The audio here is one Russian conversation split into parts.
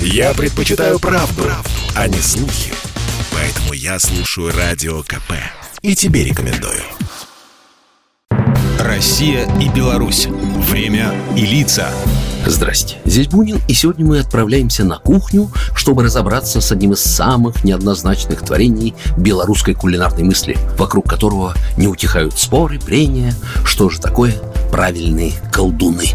Я предпочитаю правду, правду, а не слухи. Поэтому я слушаю Радио КП. И тебе рекомендую. Россия и Беларусь. Время и лица. Здрасте, здесь Бунин, и сегодня мы отправляемся на кухню, чтобы разобраться с одним из самых неоднозначных творений белорусской кулинарной мысли, вокруг которого не утихают споры, прения, что же такое правильные колдуны.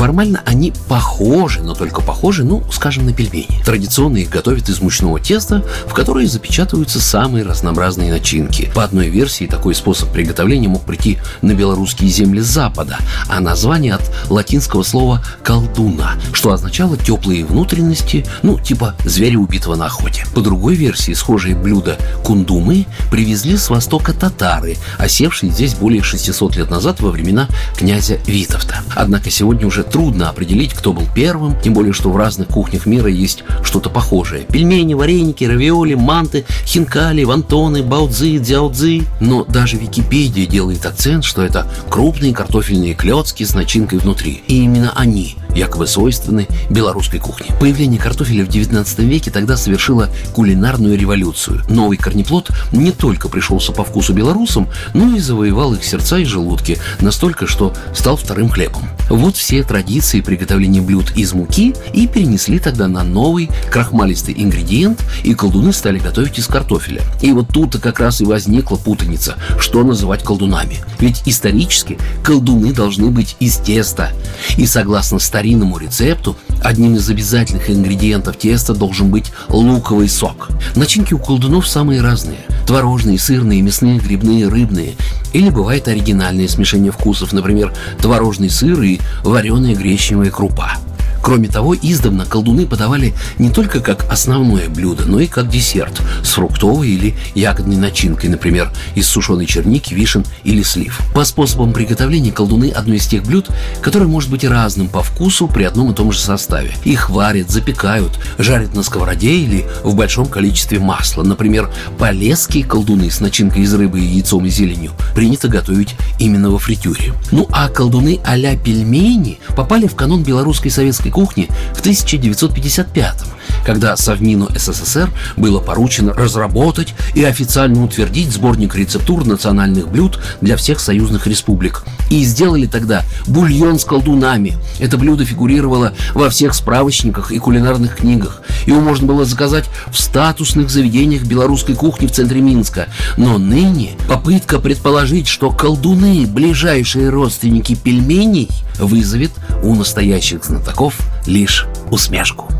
Формально они похожи, но только похожи, ну, скажем, на пельмени. Традиционно их готовят из мучного теста, в которое запечатываются самые разнообразные начинки. По одной версии такой способ приготовления мог прийти на белорусские земли Запада, а название от латинского слова «колдуна», что означало теплые внутренности, ну, типа зверя, убитого на охоте. По другой версии, схожие блюда кундумы привезли с востока татары, осевшие здесь более 600 лет назад во времена князя Витовта. Однако сегодня уже трудно определить, кто был первым, тем более, что в разных кухнях мира есть что-то похожее. Пельмени, вареники, равиоли, манты, хинкали, вантоны, баудзы, дзяудзы. Но даже Википедия делает акцент, что это крупные картофельные клетки с начинкой внутри. И именно они якобы свойственны белорусской кухне. Появление картофеля в 19 веке тогда совершило кулинарную революцию. Новый корнеплод не только пришелся по вкусу белорусам, но и завоевал их сердца и желудки, настолько, что стал вторым хлебом. Вот все традиции приготовления блюд из муки и перенесли тогда на новый крахмалистый ингредиент, и колдуны стали готовить из картофеля. И вот тут-то как раз и возникла путаница, что называть колдунами. Ведь исторически колдуны должны быть из теста. И согласно старинному рецепту, одним из обязательных ингредиентов теста должен быть луковый сок. Начинки у колдунов самые разные. Творожные, сырные, мясные, грибные, рыбные. Или бывает оригинальное смешение вкусов, например, творожный сыр и вареная гречневая крупа. Кроме того, издавна колдуны подавали не только как основное блюдо, но и как десерт с фруктовой или ягодной начинкой, например, из сушеной черники, вишен или слив. По способам приготовления колдуны – одно из тех блюд, которое может быть разным по вкусу при одном и том же составе. Их варят, запекают, жарят на сковороде или в большом количестве масла. Например, полезские колдуны с начинкой из рыбы, яйцом и зеленью принято готовить именно во фритюре. Ну а колдуны а-ля пельмени попали в канон белорусской советской кухни в 1955 когда Совмину СССР было поручено разработать и официально утвердить сборник рецептур национальных блюд для всех союзных республик. И сделали тогда бульон с колдунами. Это блюдо фигурировало во всех справочниках и кулинарных книгах. Его можно было заказать в статусных заведениях белорусской кухни в центре Минска. Но ныне попытка предположить, что колдуны – ближайшие родственники пельменей, вызовет у настоящих знатоков лишь усмешку.